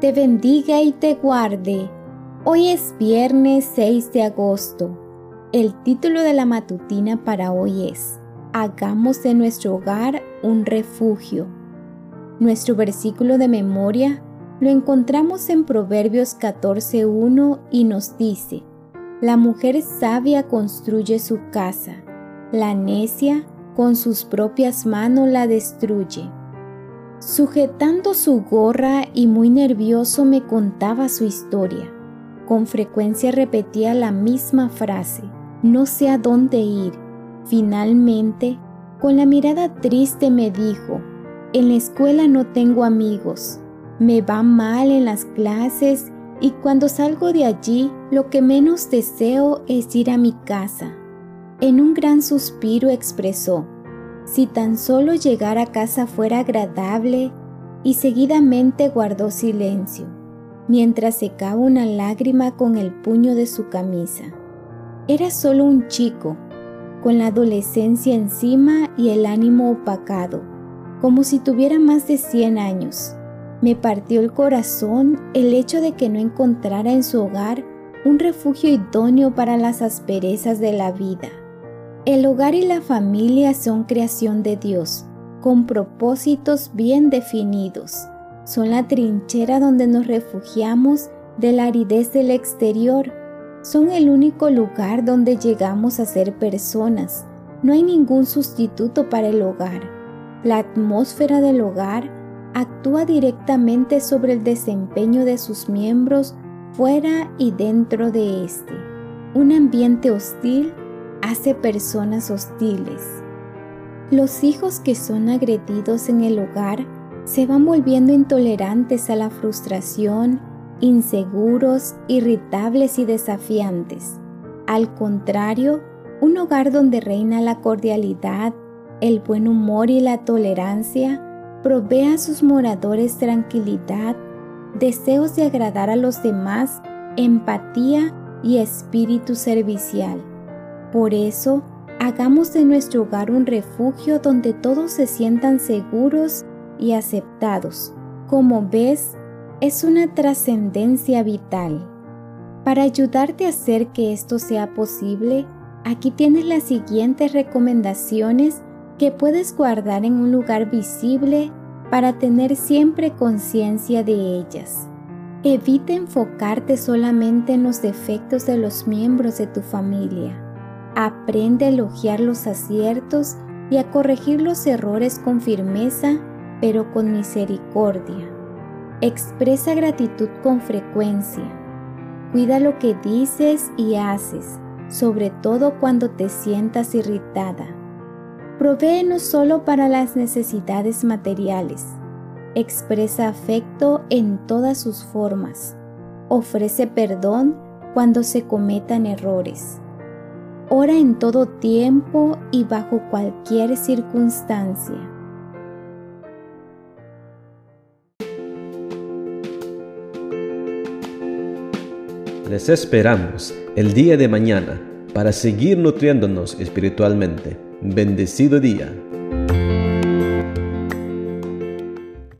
te bendiga y te guarde. Hoy es viernes 6 de agosto. El título de la matutina para hoy es Hagamos de nuestro hogar un refugio. Nuestro versículo de memoria lo encontramos en Proverbios 14.1 y nos dice, La mujer sabia construye su casa, la necia con sus propias manos la destruye. Sujetando su gorra y muy nervioso me contaba su historia. Con frecuencia repetía la misma frase, no sé a dónde ir. Finalmente, con la mirada triste me dijo, en la escuela no tengo amigos, me va mal en las clases y cuando salgo de allí lo que menos deseo es ir a mi casa. En un gran suspiro expresó, si tan solo llegar a casa fuera agradable, y seguidamente guardó silencio, mientras secaba una lágrima con el puño de su camisa. Era solo un chico, con la adolescencia encima y el ánimo opacado, como si tuviera más de 100 años. Me partió el corazón el hecho de que no encontrara en su hogar un refugio idóneo para las asperezas de la vida. El hogar y la familia son creación de Dios, con propósitos bien definidos. Son la trinchera donde nos refugiamos de la aridez del exterior. Son el único lugar donde llegamos a ser personas. No hay ningún sustituto para el hogar. La atmósfera del hogar actúa directamente sobre el desempeño de sus miembros fuera y dentro de éste. Un ambiente hostil hace personas hostiles. Los hijos que son agredidos en el hogar se van volviendo intolerantes a la frustración, inseguros, irritables y desafiantes. Al contrario, un hogar donde reina la cordialidad, el buen humor y la tolerancia provee a sus moradores tranquilidad, deseos de agradar a los demás, empatía y espíritu servicial. Por eso, hagamos de nuestro hogar un refugio donde todos se sientan seguros y aceptados. Como ves, es una trascendencia vital. Para ayudarte a hacer que esto sea posible, aquí tienes las siguientes recomendaciones que puedes guardar en un lugar visible para tener siempre conciencia de ellas. Evita enfocarte solamente en los defectos de los miembros de tu familia Aprende a elogiar los aciertos y a corregir los errores con firmeza, pero con misericordia. Expresa gratitud con frecuencia. Cuida lo que dices y haces, sobre todo cuando te sientas irritada. Provee no solo para las necesidades materiales. Expresa afecto en todas sus formas. Ofrece perdón cuando se cometan errores ora en todo tiempo y bajo cualquier circunstancia. Les esperamos el día de mañana para seguir nutriéndonos espiritualmente. Bendecido día.